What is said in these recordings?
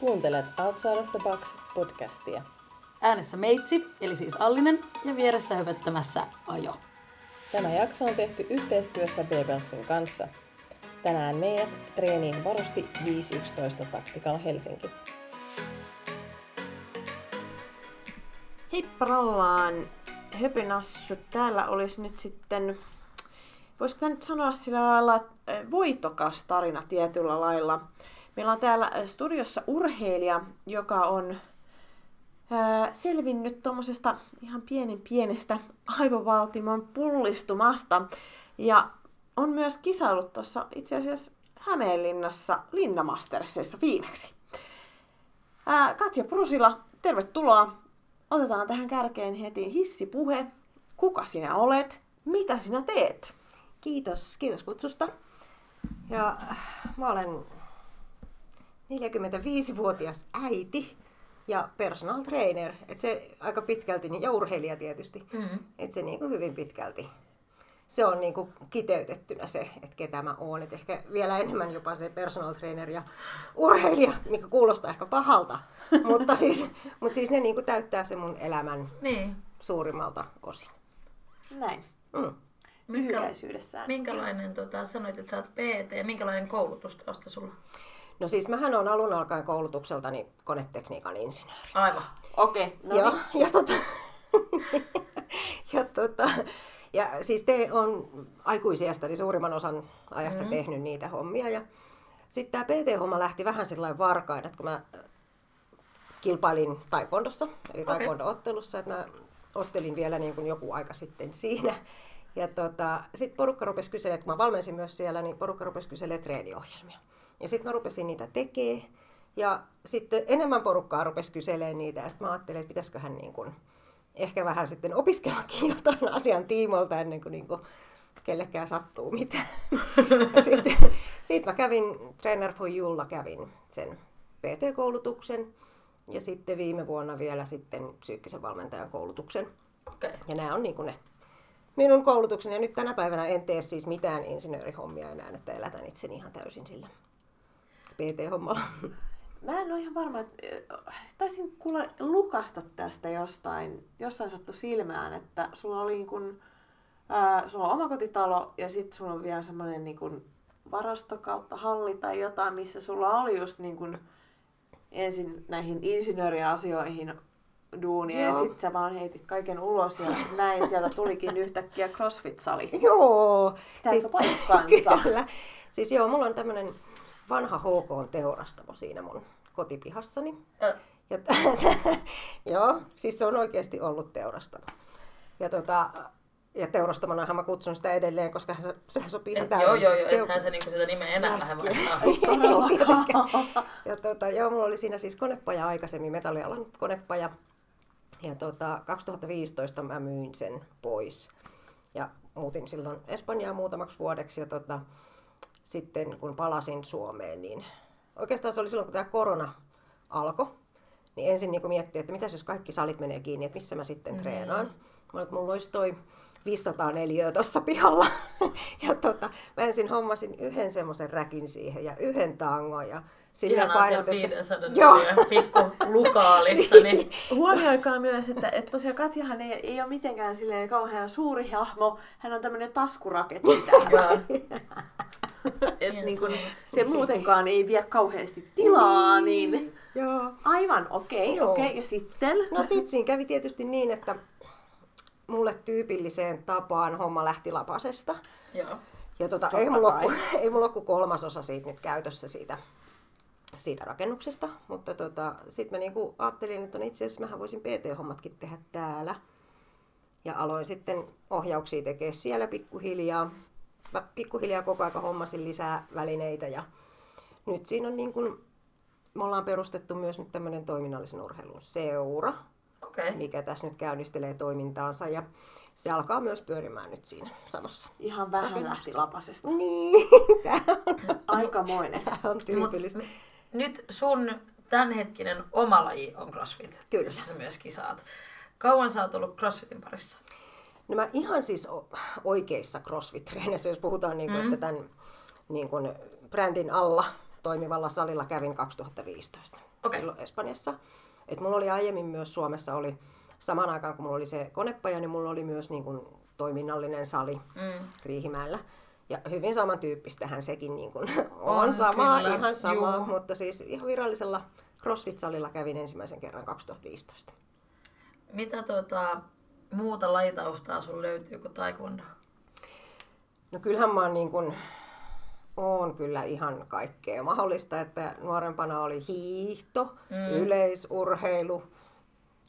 Kuuntelet Outside of the Box podcastia. Äänessä Meitsi, eli siis Allinen, ja vieressä höpöttämässä Ajo. Tämä jakso on tehty yhteistyössä Bebelsin kanssa. Tänään meidät treeniin varusti 5.11 Tactical Helsinki. Hipparallaan höpönassut. Täällä olisi nyt sitten, voisiko nyt sanoa sillä lailla, voitokas tarina tietyllä lailla. Meillä on täällä studiossa urheilija, joka on selvinnyt tuommoisesta ihan pienen pienestä aivovaltimon pullistumasta. Ja on myös kisailut tuossa itse asiassa Hämeenlinnassa Linnamastersseissa viimeksi. Katja Prusila, tervetuloa. Otetaan tähän kärkeen heti hissipuhe. Kuka sinä olet? Mitä sinä teet? Kiitos, kiitos kutsusta. Ja mä olen 45-vuotias äiti ja personal trainer. Et se aika pitkälti, niin, ja urheilija tietysti. Mm. Et se niin kuin hyvin pitkälti, se on niin kuin kiteytettynä se, että ketä mä oon. Et ehkä vielä enemmän jopa se personal trainer ja urheilija, mikä kuulostaa ehkä pahalta. mutta, siis, mutta siis ne niin kuin täyttää se mun elämän Niin. suurimmalta osin. Näin. Mm. Lyhykäisyydessään. Minkälainen, tota, sanoit, että sä oot PT, ja minkälainen koulutustausta sulla? No siis mähän on alun alkaen koulutukseltani konetekniikan insinööri. Aivan. Okei, okay, no ja, niin. ja, tota, ja, tota, ja siis te on aikuisiästäni suurimman osan ajasta mm. tehnyt niitä hommia. Ja sitten tämä PT-homma lähti vähän sillä varkain, että kun mä kilpailin taekwondossa, eli Okei. taekwondo-ottelussa, että mä ottelin vielä niin kuin joku aika sitten siinä. Ja tota, sitten porukka rupesi kyselemään, kun mä valmensin myös siellä, niin porukka rupesi kyselemään treeniohjelmia. Ja sitten mä rupesin niitä tekemään. Ja sitten enemmän porukkaa rupesi kyselemään niitä. Ja sitten mä ajattelin, että pitäisiköhän niin kuin ehkä vähän sitten opiskellakin jotain asian tiimoilta ennen kuin, niin kuin kellekään sattuu mitään. Sitten, sitten mä kävin Trainer for Youlla kävin sen PT-koulutuksen. Ja sitten viime vuonna vielä sitten psyykkisen valmentajan koulutuksen. Okei. Ja nämä on niin kuin ne minun koulutukseni. Ja nyt tänä päivänä en tee siis mitään insinöörihommia enää, että elätän itseni ihan täysin sillä PT-hommalla. Mä en ole ihan varma, että äh, taisin kuulla lukasta tästä jostain, jossain sattu silmään, että sulla oli niin kun, ää, sulla on omakotitalo ja sitten sulla on vielä semmoinen niin kun varasto kautta halli tai jotain, missä sulla oli just niin kun ensin näihin insinööriasioihin duunia ja Joo. sitten sä vaan heitit kaiken ulos ja näin sieltä tulikin yhtäkkiä CrossFit-sali. Joo! Pitääkö paikkansa? Kyllä. Siis joo, mulla on tämmönen vanha HK-teurastamo siinä mun kotipihassani. Ja t- joo, siis se on oikeasti ollut teurastamo. Ja, tota, ja teurastamonahan mä kutsun sitä edelleen, koska se, sehän sopii ihan et, joo, joo, joo, ethän se niinku sitä nimeä enää lähde vaihtaa. Ja tota, joo, mulla oli siinä siis konepaja aikaisemmin, metallialan konepaja. Ja tota, 2015 mä myin sen pois. Ja muutin silloin Espanjaan muutamaksi vuodeksi. Ja tota, sitten kun palasin Suomeen, niin oikeastaan se oli silloin, kun tämä korona alkoi. Niin ensin niin miettii, että mitä jos kaikki salit menee kiinni, että missä mä sitten mm. treenaan. Mä olin, että mulla olisi toi 504 tuossa pihalla. ja tota, mä ensin hommasin yhden semmoisen räkin siihen ja yhden tangon ja siellä painotettiin- 500 Joo. pikku lukaalissa, niin Huomioikaa myös, että, että tosiaan Katjahan ei, ei ole mitenkään silleen kauhean suuri hahmo. Hän on tämmöinen taskuraketti täällä. Et niin kun, se muutenkaan ei vie kauheasti tilaa, niin... Joo. Aivan, okei, okay, okei. Okay. Ja sitten? No sit siinä kävi tietysti niin, että mulle tyypilliseen tapaan homma lähti lapasesta. joo. Ja tota, Totta ei, mulla ole, ei mulla ole kuin kolmasosa siitä nyt käytössä siitä, siitä rakennuksesta. Mutta tota, sitten mä niinku ajattelin, että no itse asiassa mähän voisin PT-hommatkin tehdä täällä. Ja aloin sitten ohjauksia tekemään siellä pikkuhiljaa. Mä pikkuhiljaa koko aika hommasin lisää välineitä ja nyt siinä on niin kuin, me ollaan perustettu myös nyt tämmöinen toiminnallisen urheilun seura, Okei. Okay. mikä tässä nyt käynnistelee toimintaansa ja se alkaa myös pyörimään nyt siinä samassa. Ihan vähän Okei. lähti lapasesta. Niin, tämä on, Aikamoinen. tää on tyypillistä. Mut nyt sun tämänhetkinen oma laji on CrossFit, Kyllä. jossa sä myös kisaat. Kauan sä oot ollut CrossFitin parissa? No mä ihan siis oikeissa CrossFit-treeneissä, jos puhutaan niin kuin, mm. että tämän niin kuin brändin alla toimivalla salilla kävin 2015 Okei. silloin Espanjassa. Et mulla oli aiemmin myös Suomessa oli samaan aikaan kun mulla oli se konepaja, niin mulla oli myös niin kuin toiminnallinen sali Mm. Riihimäellä. Ja hyvin samantyyppistähän sekin niin kuin on, On, sama, kyllä, ihan sama, juu. mutta siis ihan virallisella CrossFit-salilla kävin ensimmäisen kerran 2015. Mitä tota, muuta lajitaustaa sun löytyy kuin taekwondo? No kyllähän mä oon niin kuin, oon kyllä ihan kaikkea mahdollista, että nuorempana oli hiihto, mm. yleisurheilu,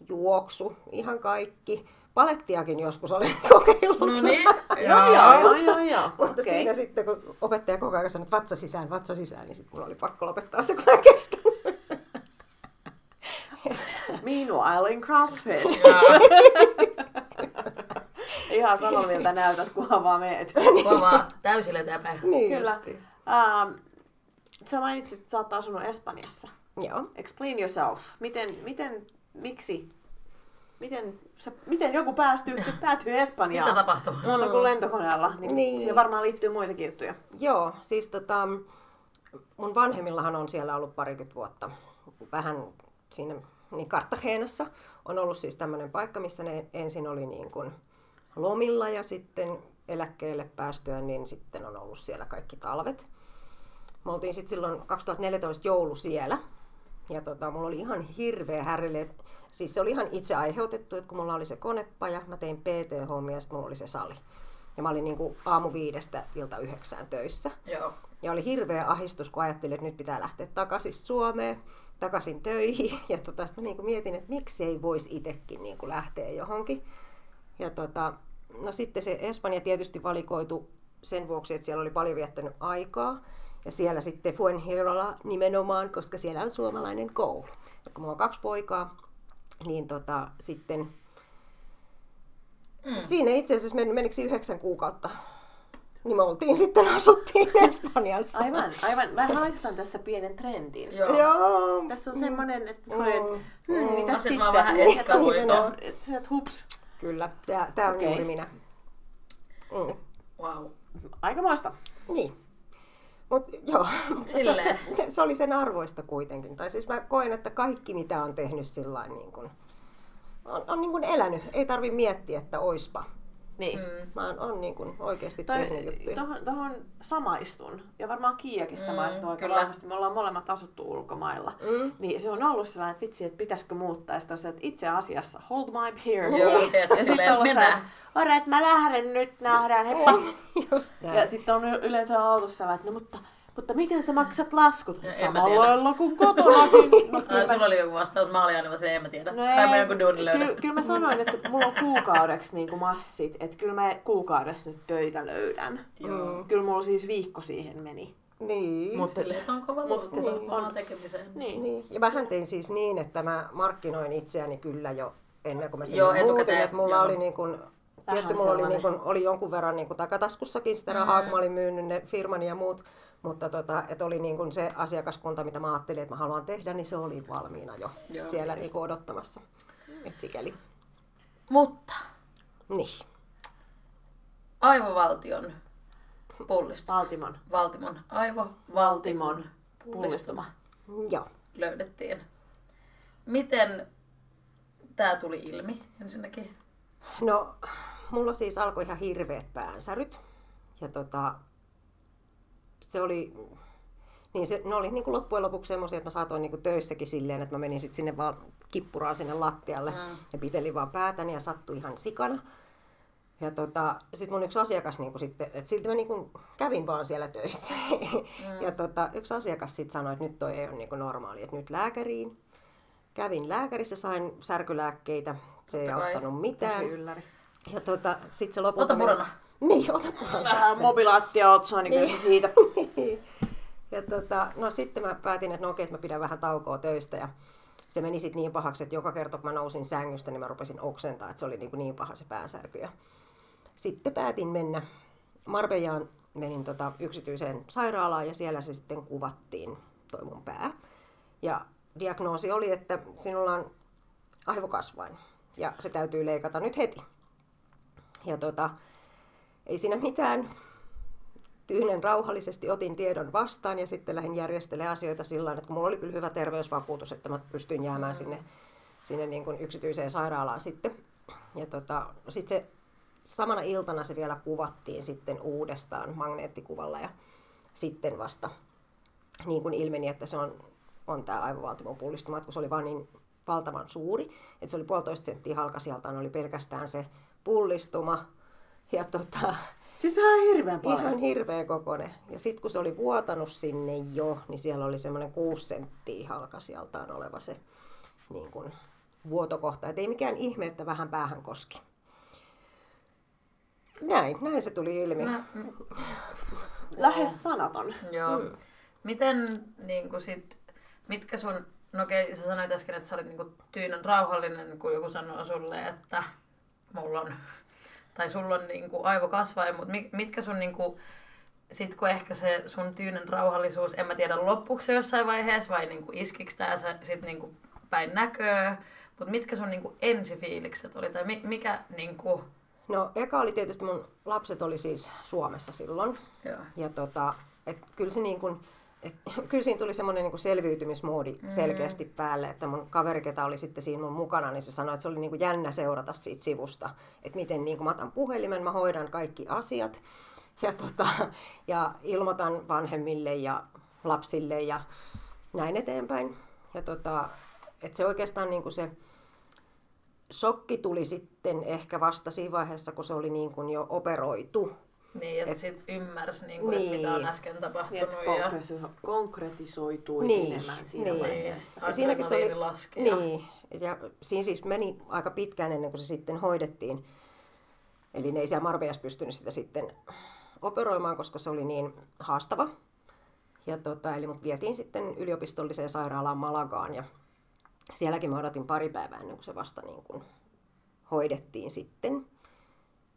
juoksu, ihan kaikki. Palettiakin joskus olen kokeillut. No niin, Joo, joo, joo, joo. Mutta Okei. siinä sitten, kun opettaja koko ajan sanoi, että vatsa sisään, vatsa sisään, niin sitten mulla oli pakko lopettaa se, kun mä en kestänyt. Meanwhile in CrossFit. Ihan sama miltä näytät, kunhan vaan meet. Kovaa, täysillä eteenpäin. Niin Kyllä. Um, sä mainitsit, että sä oot asunut Espanjassa. Joo. Explain yourself. Miten, miten, miksi, miten, sä, miten joku päästyy, päätyy Espanjaan? Mitä tapahtuu? Muuta kuin lentokoneella. Niin, Niin. Siihen varmaan liittyy muitakin juttuja. Joo, siis tota, mun vanhemmillahan on siellä ollut parikymmentä vuotta. Vähän siinä niin Kartageenassa on ollut siis tämmöinen paikka, missä ne ensin oli niin kuin lomilla ja sitten eläkkeelle päästyä, niin sitten on ollut siellä kaikki talvet. Me oltiin sitten silloin 2014 joulu siellä. Ja tota, mulla oli ihan hirveä härille. Siis se oli ihan itse aiheutettu, että kun mulla oli se konepaja, mä tein PT-hommia ja sitten mulla oli se sali. Ja mä olin niin kuin aamu viidestä ilta yhdeksään töissä. Joo. Ja oli hirveä ahdistus, kun ajattelin, että nyt pitää lähteä takaisin Suomeen, takaisin töihin. Ja tota, sitten mä niin kuin mietin, että miksi ei voisi itsekin niin kuin lähteä johonkin. Ja tota, no sitten se Espanja tietysti valikoitu sen vuoksi, että siellä oli paljon viettänyt aikaa. Ja siellä sitten Fuengirola nimenomaan, koska siellä on suomalainen koulu. Ja kun mulla on kaksi poikaa, niin tota, sitten mm. siinä itse asiassa men, menikö se yhdeksän kuukautta niin me oltiin sitten, asuttiin Espanjassa. Aivan, aivan. Mä haistan tässä pienen trendin. Joo. Joo. Tässä on semmonen, että Mm. hmm, mitä Asiat sitten? vaan vähän Niin, että- että Sä et hups. Kyllä, tää, tää on Okei. juuri minä. Mm. Wow. Aikamoista. Niin. Mut joo, se, se, oli sen arvoista kuitenkin. Tai siis mä koen, että kaikki mitä on tehnyt sillä niin kuin, on, on niin kuin elänyt. Ei tarvi miettiä, että oispa. Niin. Mm. Mä oon, on niin kuin oikeasti Toi, juttuja. tohon, tohon samaistun. Ja varmaan Kiiakin Mm, samaistuu aika kyllä. vahvasti. Me ollaan molemmat asuttu ulkomailla. Mm. Niin se on ollut sellainen, että vitsi, että pitäisikö muuttaa. Ja sitten on se, että itse asiassa, hold my beer. Joo, ja sitten ollut se, että alright, mä lähden nyt, nähdään, heippa. Just näin. Ja sitten on yleensä oltu sellainen, että no mutta, mutta miten sä maksat laskut? Mä Samalla lailla kuin kotonakin. No, mä- sulla oli joku vastaus, mä olin aina vaan se, en mä tiedä. No Kai mä ei, jonkun duunin löydän. kyllä, kyllä mä sanoin, että mulla on kuukaudeksi niin kuin massit, että kyllä mä kuukaudessa nyt töitä löydän. Joo. Kyllä mulla siis viikko siihen meni. Niin. Mutta on kova Mutta niin, on. tekemiseen. niin. Niin. Ja mähän tein siis niin, että mä markkinoin itseäni kyllä jo ennen kuin mä sinne Joo, muutin. etukäteen, Että mulla joo. oli niin kuin, tietty, mulla oli, niin kuin, oli jonkun verran niin kuin takataskussakin sitä rahaa, kun mä olin myynyt ne firmani ja muut. Mutta tota, että oli niin kuin se asiakaskunta, mitä mä ajattelin, että mä haluan tehdä, niin se oli valmiina jo Joo, siellä niin kuin odottamassa. Et sikäli. Mutta Niin. aivovaltion pullistuma. Valtimon. Valtimon. Aivovaltimon Valtimon pullistuma Joo. löydettiin. Miten tämä tuli ilmi ensinnäkin? No, mulla siis alkoi ihan hirveät päänsäryt. Ja tota, se oli, niin se, ne oli niin kuin loppujen lopuksi semmoisia, että mä saatoin niin kuin töissäkin silleen, että mä menin sit sinne vaan kippuraan sinne lattialle mm. ja pitelin vaan päätäni ja sattui ihan sikana. Ja tota, sitten mun yksi asiakas niin kuin sitten, että silti mä niin kuin kävin vaan siellä töissä. Mm. Ja tota, yksi asiakas sitten sanoi, että nyt toi ei ole niin kuin normaali, että nyt lääkäriin. Kävin lääkärissä, sain särkylääkkeitä, se ei Totta auttanut mitään. Ylläri. Ja tota, sit se lopulta... Ota purana. Niin, ota purana. Vähän mobilaattia otsaan, niin se siitä. ja tota, no sitten mä päätin, että no okei, että mä pidän vähän taukoa töistä ja se meni sitten niin pahaksi, että joka kerta kun mä nousin sängystä, niin mä rupesin oksentaa, että se oli niin, kuin niin paha se päänsärky. Ja sitten päätin mennä Marbejaan, menin tota yksityiseen sairaalaan ja siellä se sitten kuvattiin toi mun pää. Ja diagnoosi oli, että sinulla on aivokasvain ja se täytyy leikata nyt heti. Ja tota, ei siinä mitään. Tyynen rauhallisesti, otin tiedon vastaan ja sitten lähdin järjestelemään asioita sillä että kun mulla oli kyllä hyvä terveysvakuutus, että mä pystyin jäämään sinne, sinne niin kuin yksityiseen sairaalaan sitten. Ja tota, sitten se samana iltana se vielä kuvattiin sitten uudestaan magneettikuvalla ja sitten vasta niin kuin ilmeni, että se on, on tämä aivovaltimon pullistuma, että kun se oli vaan niin valtavan suuri, että se oli puolitoista senttiä halkasijaltaan, oli pelkästään se pullistuma. Ja tota, Siis se on hirveän paljon. Ihan hirveä kokone. Ja sitten kun se oli vuotanut sinne jo, niin siellä oli semmoinen kuusi senttiä halkasijaltaan oleva se niin kuin, vuotokohta. Et ei mikään ihme, että vähän päähän koski. Näin, näin se tuli ilmi. No, Lähes sanaton. joo. Mm. Miten niin kuin sit, mitkä sun, no okei, sä sanoit äsken, että sä olit niin kuin tyynän rauhallinen, kun joku sanoo sulle, että mulla on, tai sulla on niin kuin aivokasvain, mutta mitkä sun niin kuin, sit kun ehkä se sun tyynän rauhallisuus, en mä tiedä loppuuko se jossain vaiheessa vai niin kuin iskikö tää sä sit niin kuin päin näköä, mutta mitkä sun niin kuin ensifiilikset oli tai mikä niin kuin... No eka oli tietysti mun lapset oli siis Suomessa silloin. Joo. Ja tota, et kyllä se niin kuin, et, kyllä siinä tuli semmoinen niin selviytymismoodi mm-hmm. selkeästi päälle, että mun kaveri, ketä oli sitten siinä mun mukana, niin se sanoi, että se oli niin kuin jännä seurata siitä sivusta, että miten niin kuin mä otan puhelimen, mä hoidan kaikki asiat ja, tota, ja ilmoitan vanhemmille ja lapsille ja näin eteenpäin. Ja tota, että se oikeastaan niin kuin se shokki tuli sitten ehkä vasta siinä vaiheessa, kun se oli niin kuin jo operoitu. Niin, että et, sitten ymmärsi, niin kuin, niin. mitä on äsken tapahtunut. Niin, ja... konkretisoitui niin. enemmän siinä niin. vaiheessa. Ja siinäkin se oli, laski. Niin, ja siinä siis meni aika pitkään ennen kuin se sitten hoidettiin. Eli ne ei siellä Marbejassa pystynyt sitä sitten operoimaan, koska se oli niin haastava. Ja tota, eli mut vietiin sitten yliopistolliseen sairaalaan Malagaan ja sielläkin mä odotin pari päivää ennen kuin se vasta niin kuin hoidettiin sitten.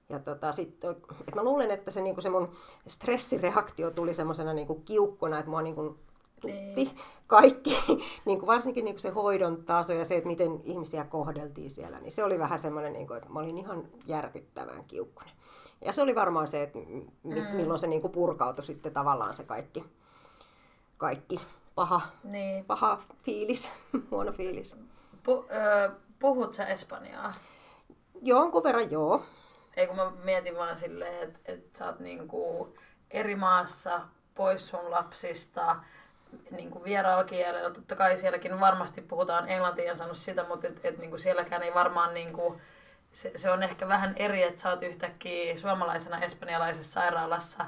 Ja tota, sit, et mä luulen, että se, niinku se mun stressireaktio tuli semmoisena niinku kiukkuna, että mua niinku tutti niin. kaikki, niinku varsinkin niinku se hoidon taso ja se, että miten ihmisiä kohdeltiin siellä, niin se oli vähän semmoinen, niinku, että mä olin ihan järkyttävän kiukkunen. Ja se oli varmaan se, että mm. milloin se niinku purkautui sitten tavallaan se kaikki, kaikki paha, niin. paha fiilis, huono fiilis. Pu, ö, puhut sä Espanjaa? Jonkun verran joo. Ei kun mä mietin vaan silleen, että et sä oot niinku eri maassa, pois sun lapsista, niinku vieraalla kielellä. Totta kai sielläkin varmasti puhutaan englantia, en sanonut sitä, mutta et, et niinku sielläkään ei varmaan niinku, se, se, on ehkä vähän eri, että sä oot yhtäkkiä suomalaisena espanjalaisessa sairaalassa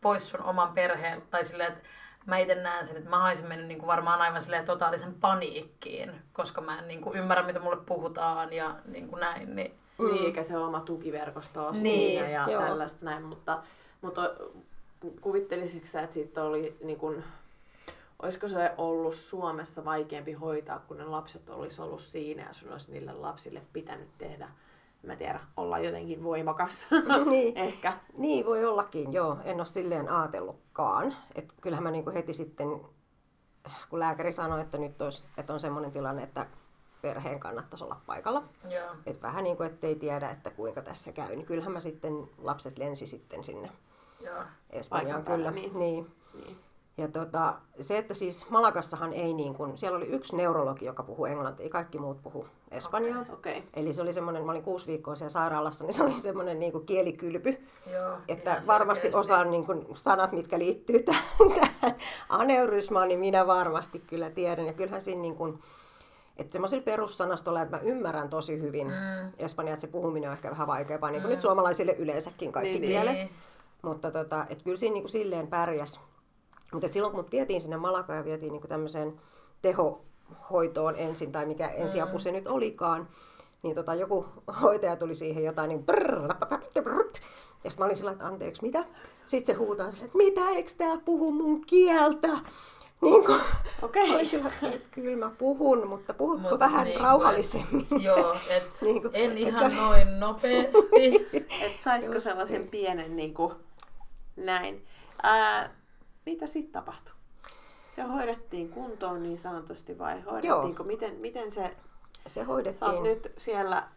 pois sun oman perheen, tai silleen, että mä itse näen sen, että mä haisin mennä niin kuin varmaan aivan silleen totaalisen paniikkiin, koska mä en niin kuin ymmärrä, mitä mulle puhutaan ja niin kuin näin. Niin, mm. niin eikä se oma tukiverkosto ole niin, siinä ja joo. tällaista näin, mutta, mutta kuvittelisitko sä, että siitä oli niin kuin, olisiko se ollut Suomessa vaikeampi hoitaa, kun ne lapset olisi ollut siinä ja sun olisi niille lapsille pitänyt tehdä mä tiedä, olla jotenkin voimakas. niin. Ehkä. Niin voi ollakin, joo. En ole silleen ajatellutkaan. Et kyllähän mä niinku heti sitten, kun lääkäri sanoi, että nyt olisi, että on semmoinen tilanne, että perheen kannattaisi olla paikalla. Joo. Et vähän niin kuin, ettei tiedä, että kuinka tässä käy. Niin kyllähän mä sitten, lapset lensi sitten sinne Joo. Espanjaan. Kyllä. Niin. Niin. niin. Ja tota, se, että siis Malakassahan ei niin kuin, siellä oli yksi neurologi, joka puhuu englantia, kaikki muut puhuu espanjaa. Okay. Okay. Eli se oli semmoinen, mä olin kuusi viikkoa siellä sairaalassa, niin se oli semmoinen niin kuin kielikylpy. Joo, että varmasti osaan niin kuin, sanat, mitkä liittyy tähän, tähän aneurysmaan, niin minä varmasti kyllä tiedän. Ja kyllähän siinä niin kuin, että semmoisilla perussanastolla, että mä ymmärrän tosi hyvin mm. espanjaa, että se puhuminen on ehkä vähän vaikeampaa, niin kuin mm. nyt suomalaisille yleensäkin kaikki niin, kielet. Niin. Mutta tota, että kyllä siinä niin kuin silleen pärjäs. Mutta silloin kun mut vietiin sinne Malakaan ja vietiin niin tämmöiseen tehohoitoon ensin, tai mikä ensiapu mm. se nyt olikaan, niin tota, joku hoitaja tuli siihen jotain niin brrr, ja sitten mä olin sillä että anteeksi, mitä? Sitten se huutaa sille, että mitä, eikö tää puhu mun kieltä? Niin kuin, Okei. Okay. Sillä, että kyllä mä puhun, mutta puhutko Mut vähän niin rauhallisemmin? Et, joo, et niin kuin, en et ihan sä... noin nopeasti. että saisiko sellaisen niin. pienen niin kuin, näin. Ää, mitä sitten tapahtui? Se hoidettiin kuntoon niin sanotusti vai hoidettiinko? Miten, miten se... Se hoidettiin. Sä oot nyt siellä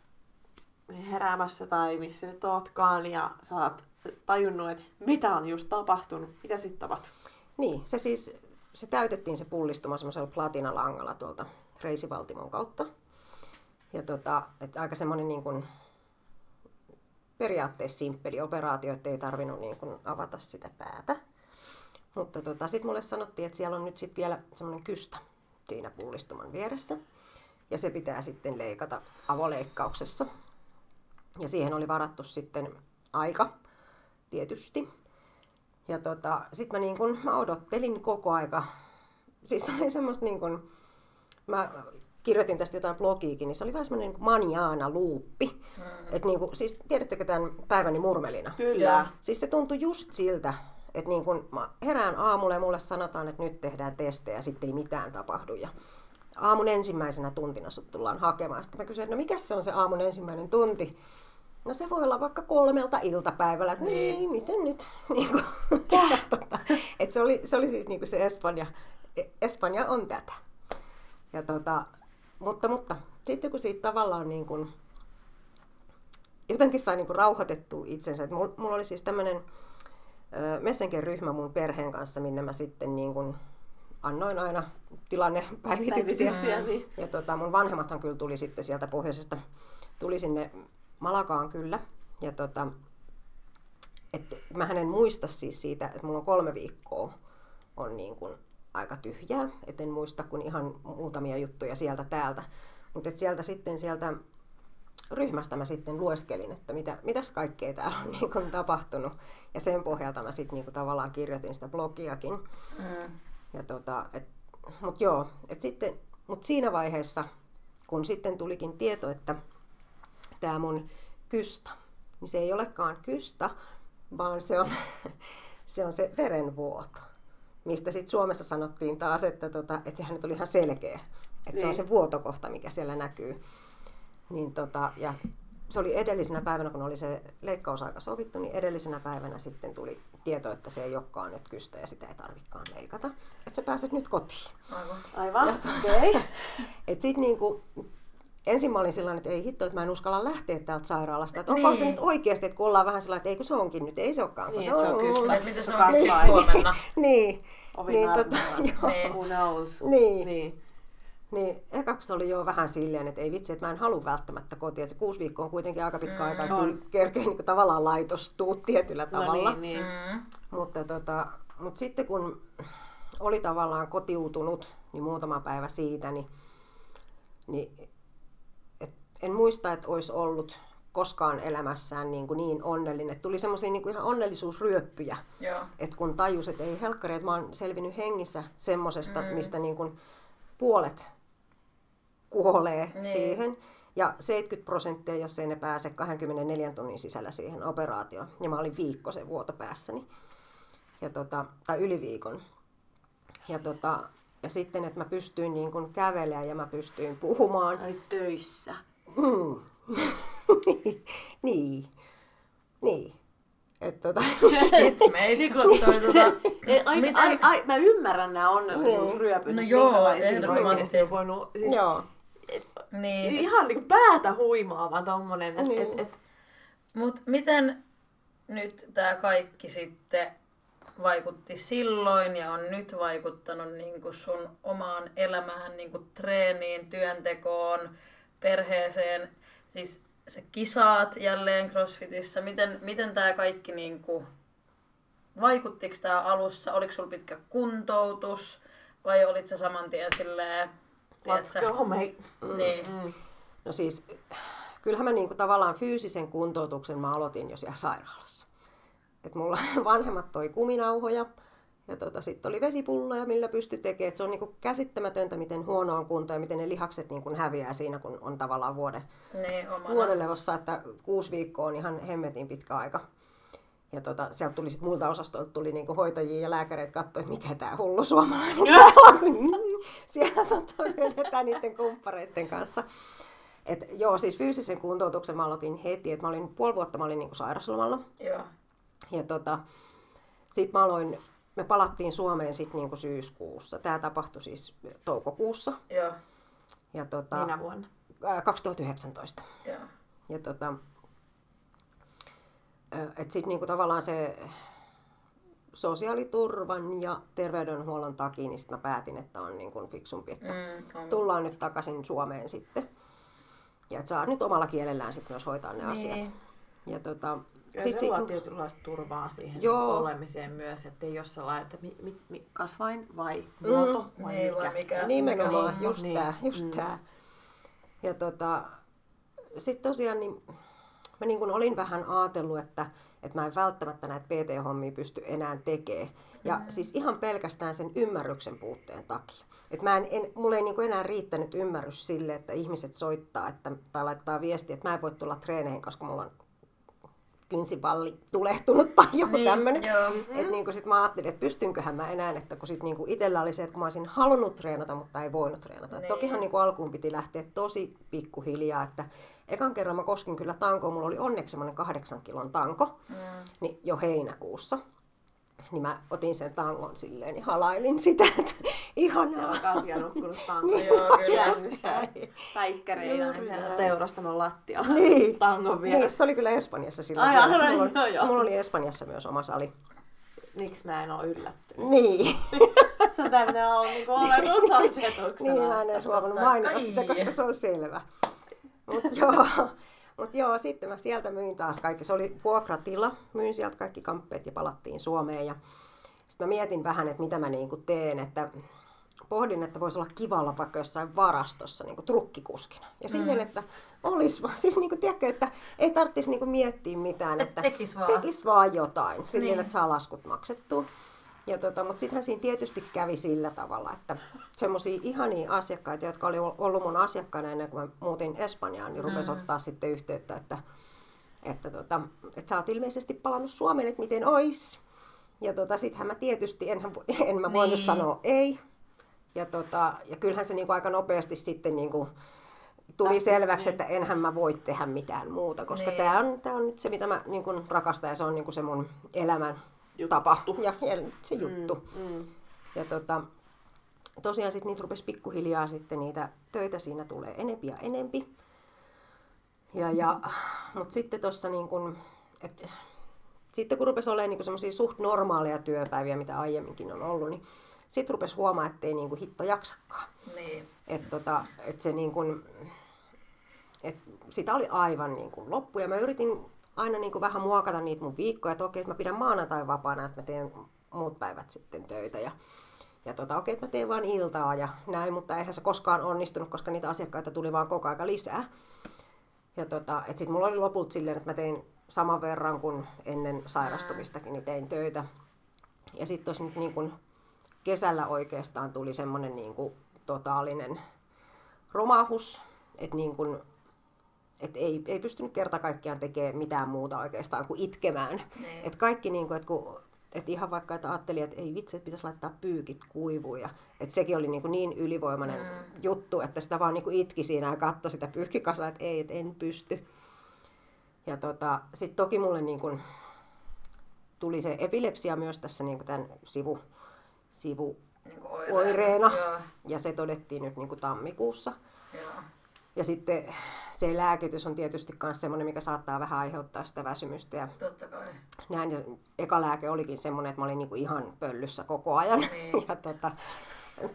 heräämässä tai missä nyt ootkaan ja sä oot tajunnut, että mitä on just tapahtunut, mitä sitten tapahtui? Niin, se siis, se täytettiin se pullistuma semmoisella platinalangalla tuolta reisivaltimon kautta. Ja tota, että aika semmoinen niin kuin, periaatteessa simppeli operaatio, että ei tarvinnut niin kuin avata sitä päätä. Mutta tota, sitten mulle sanottiin, että siellä on nyt sitten vielä semmoinen kystä siinä pullistuman vieressä. Ja se pitää sitten leikata avoleikkauksessa. Ja siihen oli varattu sitten aika tietysti. Ja tota, sitten mä, niin kun, mä odottelin koko aika. Siis oli semmoista niin kun, mä kirjoitin tästä jotain blogiikin, niin se oli vähän semmoinen niin maniaana luuppi. Mm. Et niin kuin, siis tiedättekö tämän päiväni murmelina? Kyllä. Siis se tuntui just siltä, että niin kun mä herään aamulla ja mulle sanotaan, että nyt tehdään testejä ja sitten ei mitään tapahdu. Ja aamun ensimmäisenä tuntina sut tullaan hakemaan. Sitten mä kysyin, että no mikä se on se aamun ensimmäinen tunti? No se voi olla vaikka kolmelta iltapäivällä, että niin, niin miten nyt? Niin kuin, tota, että se, oli, se oli siis niin kuin se Espanja, Espanja on tätä. Ja tota, mutta, mutta sitten kun siitä tavallaan niin kuin, jotenkin sai niin kuin rauhoitettua itsensä, että mulla, mulla oli siis tämmöinen Messenger-ryhmä mun perheen kanssa, minne mä sitten niin kuin annoin aina tilannepäivityksiä. Päivityksiä, niin. Ja tota, mun vanhemmathan kyllä tuli sitten sieltä pohjoisesta, tuli sinne Malakaan kyllä. Ja tota, et mä en muista siis siitä, että mulla on kolme viikkoa on niin kuin aika tyhjää, et en muista kuin ihan muutamia juttuja sieltä täältä. Mutta sieltä sitten sieltä ryhmästä mä sitten lueskelin, että mitä, mitäs kaikkea täällä on niin kuin tapahtunut. Ja sen pohjalta mä sitten niin kuin tavallaan kirjoitin sitä blogiakin. Mm. Ja tota, et, mut joo, et sitten, mut siinä vaiheessa, kun sitten tulikin tieto, että tämä mun kystä, niin se ei olekaan kystä, vaan se on se, on se verenvuoto. Mistä sitten Suomessa sanottiin taas, että, tota, että sehän nyt oli ihan selkeä. Että niin. se on niin. se vuotokohta, mikä siellä näkyy. Niin tota, ja se oli edellisenä päivänä, kun oli se leikkausaika sovittu, niin edellisenä päivänä sitten tuli tieto, että se ei olekaan nyt kystä ja sitä ei tarvikaan leikata. Että sä pääset nyt kotiin. Aivan. Aivan, okei. Okay. että sitten niinku, ensin mä olin sellainen, että ei hitto, että mä en uskalla lähteä täältä sairaalasta. Että onko niin. se nyt oikeasti, että kun ollaan vähän sellainen, että ei kun se onkin nyt, ei se olekaan. Niin, se, se on, kyllä. Että miten se on huomenna. niin. Ovi niin, tota, niin. Who knows. Niin. niin. Niin, ekaksi oli jo vähän silleen, että ei vitsi, että mä en halua välttämättä kotiin. Että se kuusi viikkoa on kuitenkin aika pitkä mm, aika, että siinä kerkee niin tavallaan laitostuu tietyllä no tavalla. Niin, niin. Mm. Mutta, tota, mutta sitten kun oli tavallaan kotiutunut, niin muutama päivä siitä, niin, niin en muista, että olisi ollut koskaan elämässään niin, kuin niin onnellinen. Tuli semmoisia niin ihan onnellisuusryöppyjä. Että kun tajus, että ei helkkari, että mä oon selvinnyt hengissä semmosesta, mm. mistä niin kuin puolet kuolee niin. siihen. Ja 70 prosenttia, jos ei ne pääse 24 tunnin sisällä siihen operaatioon. Ja mä olin viikko sen vuoto päässäni. Ja tota, tai yli viikon. Ja, tota, ja sitten, että mä pystyin niin kun kävelemään ja mä pystyin puhumaan. Ai töissä. Mm. niin. Niin. Et tota... me ei toi tota... ai, miten... ai, ai, mä ymmärrän nämä onnellisuusryöpyt. No joo, ehdottomasti. Voinut, siis, joo. Et, niin. Ihan niinku päätä huimaava tommonen. Et, niin. et, et. Mut miten nyt tämä kaikki sitten vaikutti silloin ja on nyt vaikuttanut niin kuin sun omaan elämään, niin kuin treeniin, työntekoon, perheeseen. Siis sä kisaat jälleen CrossFitissa. Miten, miten tämä kaikki niin kuin, vaikuttiko tämä alussa? Oliko sulla pitkä kuntoutus vai olit sä saman tien silleen... Let's go, mate. Niin. Mm. No siis, kyllähän mä niinku tavallaan fyysisen kuntoutuksen mä aloitin jo siellä sairaalassa. Et mulla vanhemmat toi kuminauhoja, ja tota, sitten oli vesipulloja, millä pystyi tekemään. Et se on niinku käsittämätöntä, miten huono on kunto ja miten ne lihakset niinku häviää siinä, kun on tavallaan vuode, niin, vuodelevossa. Että kuusi viikkoa on ihan hemmetin pitkä aika. Ja tota, sieltä tuli sit muilta osastoilta tuli niinku hoitajia ja lääkäreitä katsoa, että mikä tämä hullu suomalainen täällä on. Siellä tota, vedetään niiden kumppareiden kanssa. Et, joo, siis fyysisen kuntoutuksen mä aloitin heti, että mä olin puoli vuotta mä olin niinku sairaslomalla. Joo. Ja tota, sitten mä aloin me palattiin Suomeen sitten niinku syyskuussa. Tämä tapahtui siis toukokuussa. Joo. Ja tota, Minä vuonna? 2019. Joo. Ja tota, että sitten niinku tavallaan se sosiaaliturvan ja terveydenhuollon takia, niin sitten mä päätin, että on niinku fiksumpi, että Mm, on. tullaan nyt takaisin Suomeen sitten. Ja että saa nyt omalla kielellään sitten myös hoitaa ne Niin. asiat. Ja tota, Ja sit se luo tietynlaista turvaa siihen Joo. Olemiseen myös, että ei ole sellainen, että mi, mi, mi, kasvain vai muoto Mm. vai Niin, mikä. vai mikä. Nimenomaan, mikä just Niin. tää, just Mm. tää. Ja tota, sitten tosiaan niin mä niin kun olin vähän ajatellut, että, että mä en välttämättä näitä PT-hommia pysty enää tekemään. Ja mm. siis ihan pelkästään sen ymmärryksen puutteen takia. Et mä en, en, mulla ei niin enää riittänyt ymmärrys sille, että ihmiset soittaa että, tai laittaa viestiä, että mä en voi tulla treeneihin, koska mulla on kynsivalli tulehtunut tai joku Niin, tämmöinen. joo. Et niinku sit mä ajattelin, että pystynköhän mä enää, että kun sit niinku itellä oli se, että kun mä olisin halunnut treenata, mutta ei voinut treenata. Niin. Niin. Tokihan niinku alkuun piti lähteä tosi pikkuhiljaa, että ekan kerran mä koskin kyllä tankoa, mulla oli onneksi semmoinen kahdeksan kilon tanko, Mm. niin jo heinäkuussa. Niin mä otin sen tangon silleen ja halailin sitä, että ihanaa. Siellä on Katja nukkunut tanko. Niin, Joo, kyllä. Päikkäreinä teurastamon lattialla. Niin. Tangon Niin, vieressä. se oli kyllä Espanjassa silloin. Ai, vielä. aivan, mulla, joo, oli, joo. mulla oli Espanjassa myös oma sali. Miksi mä en oo yllättynyt? Niin. Se on tämmöinen niinku oletusasetuksena. Niin, mä en edes huomannut mainita sitä, koska se on selvä. Mutta joo, mut joo, sitten mä sieltä myin taas kaikki. Se oli vuokratila. Myin sieltä kaikki kamppeet ja palattiin Suomeen. Ja sitten mä mietin vähän, että mitä mä niinku teen. Että pohdin, että voisi olla kiva olla vaikka jossain varastossa niinku trukkikuskina. Ja silleen, Mm. että olisi vaan, siis niinku, tiedätkö, että ei tarvitsisi niinku miettiä mitään. Et että tekis vaan. tekis vaan jotain. Silleen, Niin. että saa laskut maksettua. Ja tota, mutta sittenhän siinä tietysti kävi sillä tavalla, että semmoisia ihania asiakkaita, jotka oli ollut mun asiakkaana ennen kuin mä muutin Espanjaan, niin rupesi Mm. ottaa sitten yhteyttä, että, että, tota, että sä oot ilmeisesti palannut Suomeen, että miten ois. Ja tota, sittenhän mä tietysti, enhän, en mä voinut Niin. sanoa ei. Ja, tota, ja kyllähän se niinku aika nopeasti sitten niinku tuli Lähti, selväksi, niin. että enhän mä voi tehdä mitään muuta, koska Niin. tämä on, tää on nyt se, mitä mä niinku rakastan ja se on niinku se mun elämän Juttu. tapa ja el- se juttu. Mm, mm. Ja tota, tosiaan sitten niitä rupesi pikkuhiljaa sitten niitä töitä siinä tulee enempi ja enempi. Ja, ja, mutta sitten tuossa niin kun, et, sitten kun rupesi olemaan niin semmoisia suht normaaleja työpäiviä, mitä aiemminkin on ollut, niin sitten rupesi huomaa, että ei niin hitto jaksakaan. Niin. Että tota, et se niin kun, et sitä oli aivan niin kun loppu ja mä yritin aina niin kun vähän muokata niitä mun viikkoja, että okei, että mä pidän maanantai vapaana, että mä teen muut päivät sitten töitä ja, ja tota, okei, että mä teen vaan iltaa ja näin, mutta eihän se koskaan onnistunut, koska niitä asiakkaita tuli vaan koko aika lisää. Ja tota, et sit mulla oli lopulta silleen, että mä tein saman verran kuin ennen sairastumistakin, niin tein töitä. Ja sitten tuossa nyt niin kun kesällä oikeastaan tuli semmoinen niin kuin totaalinen romahus, että niin kuin, et ei, ei pystynyt kerta kaikkiaan tekemään mitään muuta oikeastaan kuin itkemään. Niin. Et kaikki niin kuin, että kun, et ihan vaikka, että ajattelin, että ei vitsi, että pitäisi laittaa pyykit kuivuun. Ja, että sekin oli niin, kuin niin ylivoimainen Mm. juttu, että sitä vaan niin kuin itki siinä ja katsoi sitä pyykkikasaa, että ei, että en pysty. Ja tota, sitten toki mulle niin kuin, tuli se epilepsia myös tässä niin kuin tämän sivu, sivu Niin oireena. Joo, ja se todettiin nyt niin kuin tammikuussa. joo. Ja sitten se lääkitys on tietysti myös semmoinen, mikä saattaa vähän aiheuttaa sitä väsymystä ja Totta kai. näin. Ja eka lääke olikin semmoinen, että mä olin niinku ihan pöllyssä koko ajan. Niin. Ja tota,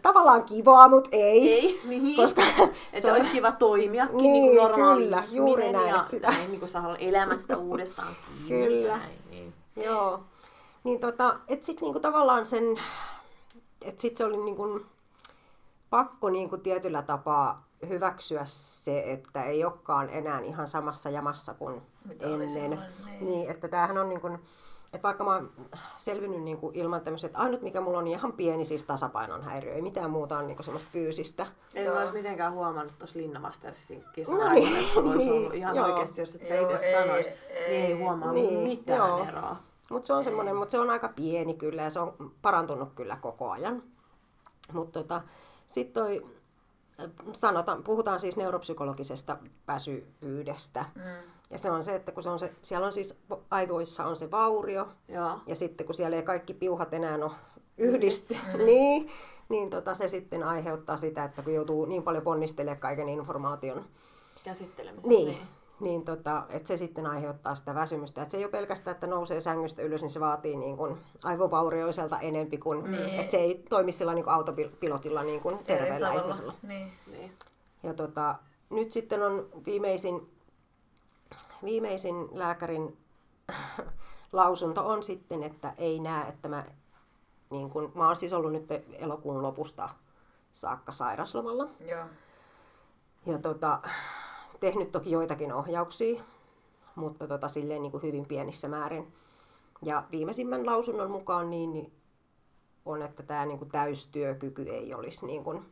tavallaan kivaa, mutta ei. Ei, niin. Koska Että se on- olisi kiva toimiakin Niin, niin, kuin normaali kyllä, juuri näin, ja että sitä- näin, niin kuin saa elämästä uudestaan kiinni. Kyllä. Näin, niin. Joo. Niin tota, et sit niinku tavallaan sen, et sit se oli niinku pakko niinku tietyllä tapaa hyväksyä se, että ei olekaan enää ihan samassa jamassa kuin Mitä ennen. silloin, niin. Niin, että tämähän on niinku, että vaikka mä oon selvinnyt niinku ilman tämmöiset, ainut mikä mulla on ihan pieni siis tasapainon häiriö, ei mitään muuta on niinku semmoista fyysistä. En Joo. mä olisi mitenkään huomannut tuossa Linna Mastersin kisan No niin, että sulla olisi niin, ollut ihan joo. oikeasti, jos et sä itse ei, sanois, ei. niin ei huomaa Niin, mitään joo. eroa. Mutta se on semmoinen, mutta se on aika pieni kyllä ja se on parantunut kyllä koko ajan. Mutta tota, sitten toi, sanotaan, puhutaan siis neuropsykologisesta väsyvyydestä. Mm. Ja se on se, että kun se on se, siellä on siis aivoissa on se vaurio, Joo. ja sitten kun siellä ei kaikki piuhat enää ole yhdisty, niin, niin tota, se sitten aiheuttaa sitä, että kun joutuu niin paljon ponnistelemaan kaiken informaation Käsittelemisessä. niin, niin tota, että se sitten aiheuttaa sitä väsymystä. Et se ei ole pelkästään, että nousee sängystä ylös, niin se vaatii niin kuin aivovaurioiselta enempi kuin, Niin. että se ei toimi sillä niin kuin autopilotilla niin kuin terveellä Eri ihmisellä. Niin. Niin. Ja tota, nyt sitten on viimeisin, viimeisin lääkärin lausunto on sitten, että ei näe, että mä, niin kun, mä oon siis ollut nyt elokuun lopusta saakka sairaslomalla. Joo. Ja tota, tehnyt toki joitakin ohjauksia, mutta tota, silleen niin kuin hyvin pienissä määrin. Ja viimeisimmän lausunnon mukaan niin, niin on, että tämä niin kuin täystyökyky ei olisi niin kuin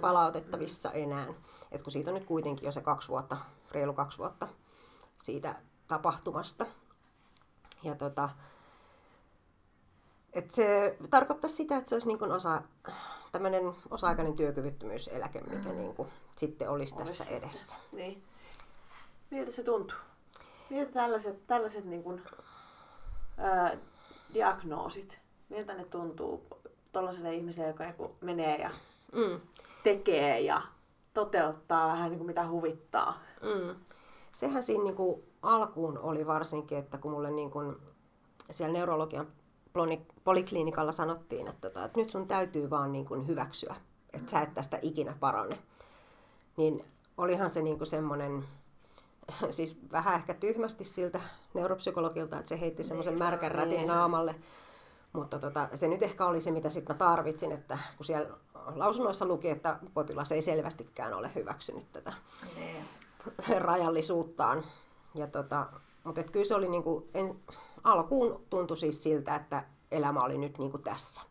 palautettavissa enää. Et kun siitä on nyt kuitenkin jo se kaksi vuotta, reilu kaksi vuotta siitä tapahtumasta. Ja tota, et se tarkoittaa sitä, että se olisi niin kuin osa, tämmöinen osa-aikainen työkyvyttömyyseläke, mikä mm. niin kuin sitten olisi tässä Olisi edessä. Niin. Miltä se tuntuu? Miltä tällaiset, tällaiset niin kuin, ää, diagnoosit, miltä ne tuntuu tuollaiselle ihmiselle, joka niin menee ja Mm. tekee ja toteuttaa vähän niin kuin mitä huvittaa? Mm. Sehän siinä niin kuin alkuun oli varsinkin, että kun mulle niin kuin siellä neurologian poliklinikalla sanottiin, että, tota, että nyt sun täytyy vaan niin kuin hyväksyä, että sä et tästä ikinä parane. Niin olihan se niin kuin semmoinen, siis vähän ehkä tyhmästi siltä neuropsykologilta, että se heitti semmoisen märkän rätin niin. naamalle. Mutta tota, se nyt ehkä oli se, mitä sitten mä tarvitsin, että kun siellä lausunnoissa luki, että potilas ei selvästikään ole hyväksynyt tätä Niin. rajallisuuttaan. Ja tota, mutta et kyllä se oli niinku, en, alkuun tuntui siis siltä, että elämä oli nyt niinku tässä.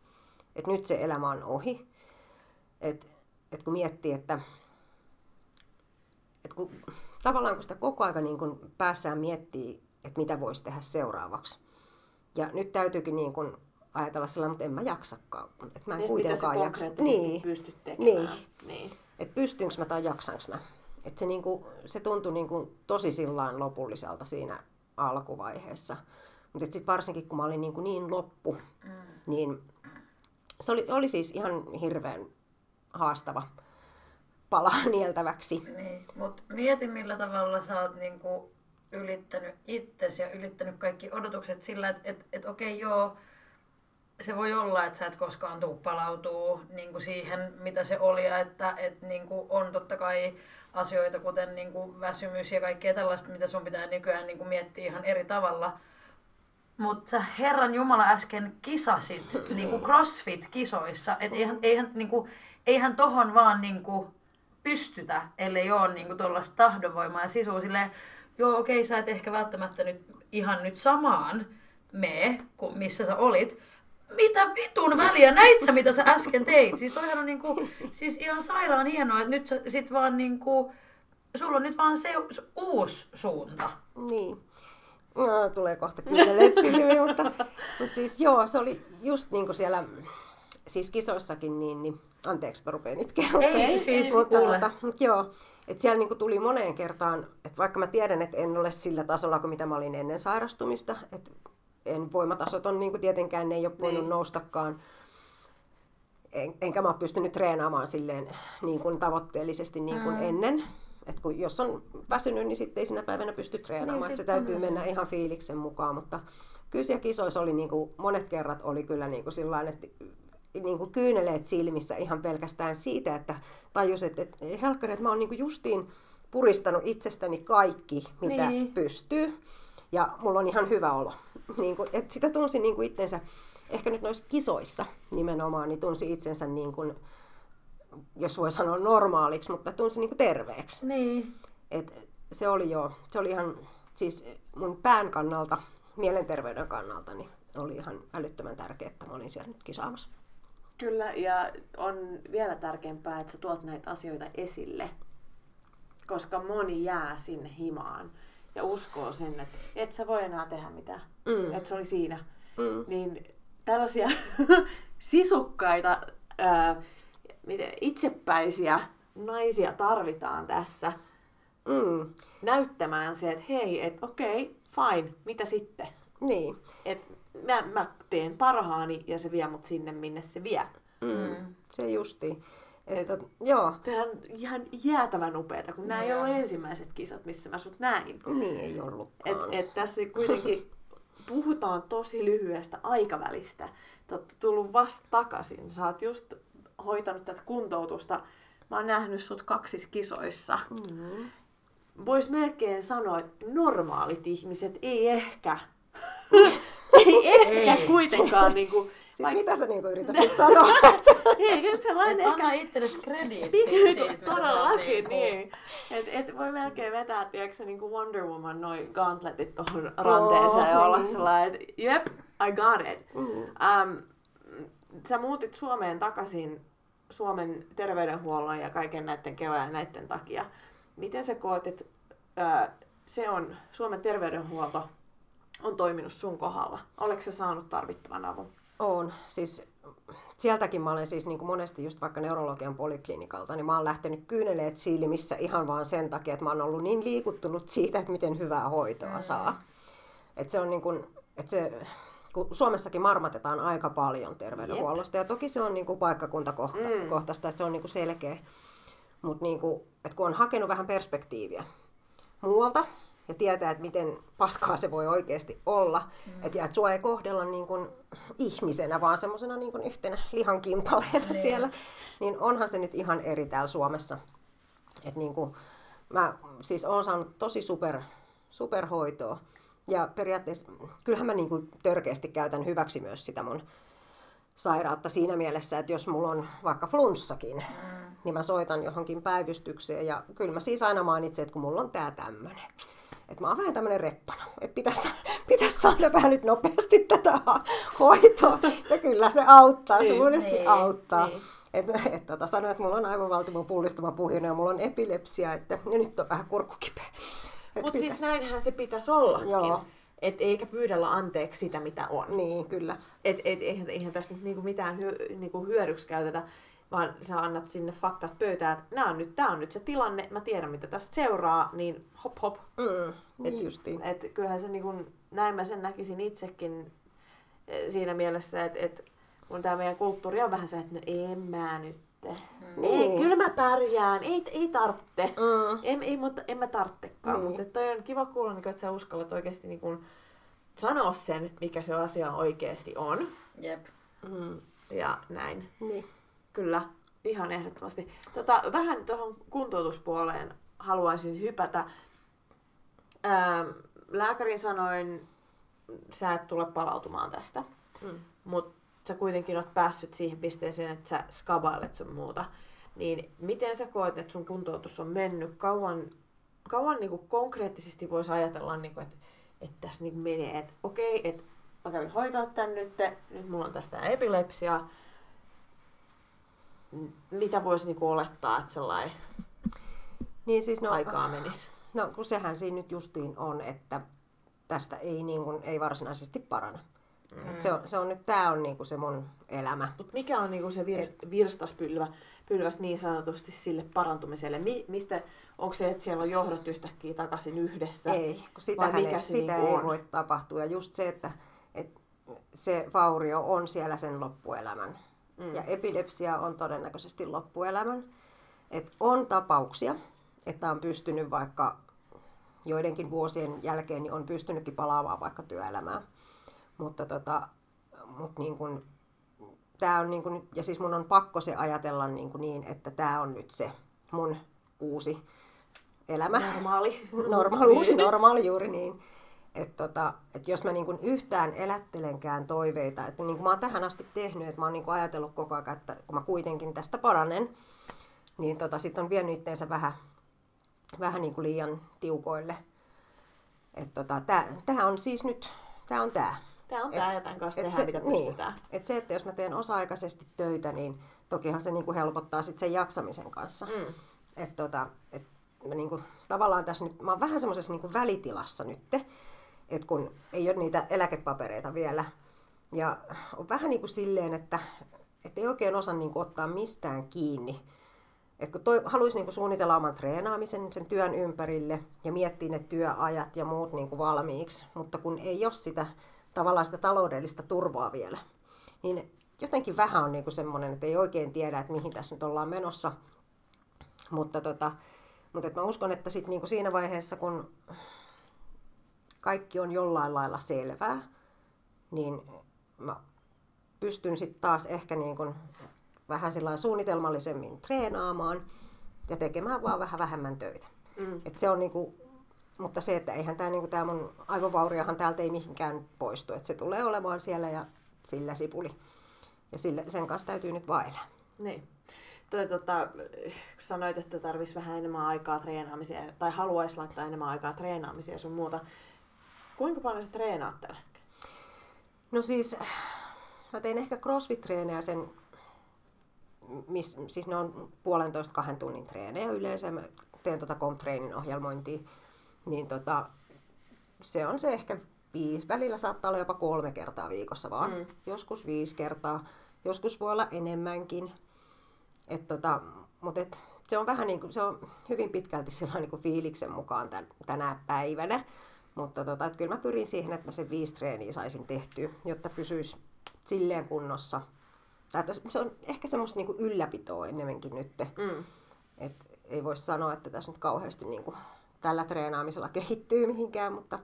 Et nyt se elämä on ohi. Et, et kun miettii, että et kun, tavallaan kun sitä koko aika niin kun päässään miettii, että mitä voisi tehdä seuraavaksi. Ja nyt täytyykin niin kun ajatella sellainen, mutta en mä jaksakaan. Että mä en Niin, kuitenkaan mitä jaksa. Niin. pystyt tekemään. Niin. niin. että pystynkö mä tai jaksanko mä. Et se, niinku, se tuntui niinku tosi sillain lopulliselta siinä alkuvaiheessa. Mutta sitten varsinkin kun mä olin niinku niin loppu, mm. niin se oli, oli siis ihan hirveän haastava pala nieltäväksi. Niin, mutta mieti millä tavalla sä oot niinku ylittänyt itsesi ja ylittänyt kaikki odotukset sillä, että et, et okei joo, se voi olla, että sä et koskaan tuu palautuu niinku siihen, mitä se oli, ja että et niinku on totta kai asioita, kuten niinku väsymys ja kaikkea tällaista, mitä sun pitää nykyään niinku miettiä ihan eri tavalla. Mutta sä Herran Jumala äsken kisasit niinku CrossFit-kisoissa, että eihän, eihän, niinku, eihän tohon vaan niinku pystytä, ellei ole niinku tuollaista tahdonvoimaa ja sisua silleen, joo okei sä et ehkä välttämättä nyt ihan nyt samaan mene, kuin missä sä olit, mitä vitun väliä, näit sä mitä sä äsken teit? Siis toihan on niinku, siis ihan sairaan hienoa, että nyt sä sit vaan niinku, sulla on nyt vaan se uusi suunta. Niin. No, tulee kohta kyyneleet silmiin, mutta, mutta siis joo, se oli just niin kuin siellä siis kisoissakin, niin, niin anteeksi, että rupean itkeä. Ei, siis mutta, kuule. tota, mutta joo, että siellä niinku tuli moneen kertaan, että vaikka mä tiedän, että en ole sillä tasolla kuin mitä mä olin ennen sairastumista, että en voimatasot on niinku tietenkään, ne ei ole voinut Niin. noustakaan, en, enkä mä ole pystynyt treenaamaan silleen niin kuin tavoitteellisesti niin kuin mm. ennen. Et kun jos on väsynyt, niin sitten ei sinä päivänä pysty treenaamaan. Niin, se on täytyy väsynyt. mennä ihan fiiliksen mukaan. Mutta kyllä siellä kisoissa oli niin kuin, monet kerrat oli kyllä niin kuin sillain, että niin kuin kyyneleet silmissä ihan pelkästään siitä, että tajus, että, että helkkari, että mä oon niin kuin justiin puristanut itsestäni kaikki, mitä niin. pystyy. Ja mulla on ihan hyvä olo. Niin kuin, että sitä tunsi niin kuin itsensä, ehkä nyt noissa kisoissa nimenomaan, niin tunsi itsensä niin kuin, jos voi sanoa normaaliksi, mutta tunsi niin kuin terveeksi. Niin. Et se oli jo, se oli ihan, siis mun pään kannalta, mielenterveyden kannalta, niin oli ihan älyttömän tärkeää, että mä olin siellä nyt kisaamassa. Kyllä, ja on vielä tärkeämpää, että sä tuot näitä asioita esille, koska moni jää sinne himaan ja uskoo sen, että et sä voi enää tehdä mitään, Mm. että se oli siinä. Mm. Niin tällaisia sisukkaita, ää, itsepäisiä naisia tarvitaan tässä Mm. näyttämään se, että hei, että okei, fine, mitä sitten? Niin. Et mä, mä teen parhaani ja se vie mut sinne, minne se vie. Mm. Se justi. Et, tot, joo, Tämä on ihan jäätävän upeeta, kun nämä ei ole ensimmäiset kisat, missä mä sut näin. niin ei ollutkaan. Et, et tässä kuitenkin puhutaan tosi lyhyestä aikavälistä. Te olette tullut vasta takaisin. Sä oot just hoitanut tätä kuntoutusta. Mä oon nähnyt sut kaksissa kisoissa. Mm. Vois melkein sanoa, että normaalit ihmiset ei ehkä. ei ehkä Ei. kuitenkaan niinku... Siis vaik- mitä sä niinku yrität nyt sanoa? Ei, kyllä sellainen Et ehkä... anna itsellesi krediittiä Niin, siitä, mitä sä oot todellakin, niinku... niin. Et, et voi melkein vetää, tiedätkö, niin kuin Wonder Woman noin gauntletit tuohon ranteeseen ja olla niin. sellainen, että jep, I got it. Mm. Um, sä muutit Suomeen takaisin Suomen terveydenhuollon ja kaiken näiden kevään näiden takia. Miten sä koet, että se on, Suomen terveydenhuolto on toiminut sun kohdalla? Oletko sä saanut tarvittavan avun? On. Siis sieltäkin mä olen siis niin kuin monesti just vaikka neurologian poliklinikalta, niin mä oon lähtenyt kyyneleet silmissä ihan vaan sen takia, että mä oon ollut niin liikuttunut siitä, että miten hyvää hoitoa mm. saa. Että se on niin kuin, että se, kun Suomessakin marmatetaan aika paljon terveydenhuollosta, ja toki se on niin kuin paikkakuntakohtaista, että se on niin kuin selkeä. Mutta niin kuin, kun on hakenut vähän perspektiiviä muualta, ja tietää, että miten paskaa se voi oikeasti olla, mm. että, ja että sua ei kohdella niin kuin ihmisenä, vaan semmoisena niin kuin yhtenä lihankimpaleena Niin. siellä, niin onhan se nyt ihan eri täällä Suomessa. Et niin kuin, mä siis oon saanut tosi super, superhoitoa, ja periaatteessa kyllähän mä niin kuin törkeästi käytän hyväksi myös sitä mun sairautta siinä mielessä, että jos mulla on vaikka flunssakin, mm. niin mä soitan johonkin päivystykseen ja kyllä mä siis aina mainitsen, että kun mulla on tää tämmönen. Että mä oon vähän tämmönen reppana, että pitäisi, pitäisi saada vähän nyt nopeasti tätä hoitoa. Ja kyllä se auttaa, se Niin, monesti niin, auttaa. niin. Et, et, tota, sanoin, että mulla on aivan valtimon pullistuma puhjuna ja mulla on epilepsia, että ja nyt on vähän kurkku kipeä. Et Mutta siis näinhän se pitäisi ollakin. Joo. Et eikä pyydellä anteeksi sitä, mitä on. Niin, kyllä. Et, et, eihän, eihän tässä nyt niinku mitään hy, niinku hyödyksi käytetä, vaan sä annat sinne faktat pöytään, että nää on nyt, tää on nyt se tilanne, mä tiedän mitä tästä seuraa, niin hop hop. Mm, Et, niin justiin. Et kyllähän se niinku, näin mä sen näkisin itsekin eh, siinä mielessä, että et, kun tämä meidän kulttuuri on vähän se, että no en mä nyt. Niin. Ei, kyllä mä pärjään, ei, ei tartte. Mm. En, ei, mutta en mä tarttekaan. Niin. Mutta toi on kiva kuulla, niin, että sä uskallat oikeasti niin kun, sanoa sen, mikä se asia oikeasti on. Jep. Mm. Ja näin. Niin. Kyllä, ihan ehdottomasti. Tota, vähän tuohon kuntoutuspuoleen haluaisin hypätä. Ähm, lääkärin sanoin, sä et tule palautumaan tästä. Mm. Mutta sä kuitenkin oot päässyt siihen pisteeseen, että sä skabailet sun muuta. Niin miten sä koet, että sun kuntoutus on mennyt? Kauan, kauan niinku konkreettisesti voisi ajatella, niinku, että, että tässä niinku menee, että okei, että mä kävin hoitaa tän nyt, nyt mulla on tästä epilepsia. Mitä voisi niinku olettaa, että sellainen Niin siis no, aikaa menisi? no kun sehän siinä nyt justiin on, että tästä ei, niin kuin, ei varsinaisesti parane. Mm. Et se, on, se on nyt, tää on niin kuin se mun elämä. Mut mikä on niinku se vir- virstaspylvä pylväs niin sanotusti sille parantumiselle? Mi- mistä, onko se, että siellä on johdot yhtäkkiä takaisin yhdessä? Ei, kun sitähän mikä ei, se sitä niinku ei on? voi tapahtua. Ja just se, että, että se vaurio on siellä sen loppuelämän. Mm. Ja epilepsia on todennäköisesti loppuelämän. Et on tapauksia, että on pystynyt vaikka joidenkin vuosien jälkeen niin on pystynytkin palaamaan vaikka työelämään. Mutta tota, mut niin kun, tää on niin kun, ja siis mun on pakko se ajatella niin, kun niin että tämä on nyt se mun uusi elämä Normaali. normaali, uusi normaali juuri niin. Että tota, et jos mä niinku yhtään elättelenkään toiveita, että niin kuin mä oon tähän asti tehnyt, että mä oon niinku ajatellut koko ajan, että kun mä kuitenkin tästä paranen, niin tota, sitten on vienyt itteensä vähän, vähän niinku liian tiukoille. Että tota, tää on siis nyt, tää on tää. Tämä on tämä, tämän kanssa tehdään, se, mitä niin, pystytään. et se, että jos mä teen osa-aikaisesti töitä, niin tokihan se niinku helpottaa sit sen jaksamisen kanssa. Mm. Et tota, et mä niinku, tavallaan tässä nyt, mä oon vähän semmoisessa niinku välitilassa nyt, että kun ei ole niitä eläkepapereita vielä. Ja on vähän niin kuin silleen, että, että ei oikein osaa niinku ottaa mistään kiinni. Et kun toi, haluaisi niinku suunnitella oman treenaamisen sen työn ympärille ja miettiä ne työajat ja muut niinku valmiiksi, mutta kun ei ole sitä, tavallaan sitä taloudellista turvaa vielä, niin jotenkin vähän on niinku semmoinen, että ei oikein tiedä, että mihin tässä nyt ollaan menossa. Mutta, tota, mutta et mä uskon, että sit niinku siinä vaiheessa, kun kaikki on jollain lailla selvää, niin mä pystyn sitten taas ehkä niin kuin vähän suunnitelmallisemmin treenaamaan ja tekemään vaan vähän vähemmän töitä. Mm. Et se on niinku, mutta se, että eihän tämä niinku, tää mun aivovauriohan täältä ei mihinkään poistu. Et se tulee olemaan siellä ja sillä sipuli. Ja sille, sen kanssa täytyy nyt vaelaa. Niin. Toi, tota, kun sanoit, että tarvitsisi vähän enemmän aikaa treenaamiseen, tai haluaisi laittaa enemmän aikaa treenaamiseen ja sun muuta. Kuinka paljon sä treenaat tällä hetkellä? No siis, mä tein ehkä crossfit-treenejä sen, miss, siis ne on puolentoista kahden tunnin treenejä yleensä. Mä teen tota comtrainin ohjelmointia, niin tota, se on se ehkä viisi, välillä saattaa olla jopa kolme kertaa viikossa vaan. Mm. Joskus viisi kertaa, joskus voi olla enemmänkin. Et tota, mut et, se on vähän niin kuin, se on hyvin pitkälti sillä niin kuin fiiliksen mukaan tän, tänä päivänä. Mutta tota, et kyllä mä pyrin siihen, että mä sen viisi treeniä saisin tehtyä, jotta pysyisi silleen kunnossa. Tai se on ehkä semmoista niinku ylläpitoa enemmänkin nyt. Mm. Et ei voi sanoa, että tässä nyt kauheasti niinku tällä treenaamisella kehittyy mihinkään, mutta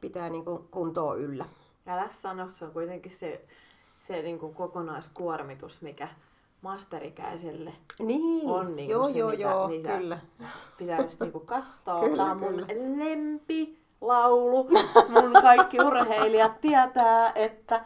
pitää niinku kuntoa yllä. Älä sano, se on kuitenkin se, se niinku kokonaiskuormitus, mikä masterikäiselle niin, on niinku joo, se, joo, mitä, joo, mitä kyllä. pitäisi niinku katsoa. Kyllä, Tämä on mun lempi laulu. Mun kaikki urheilijat tietää, että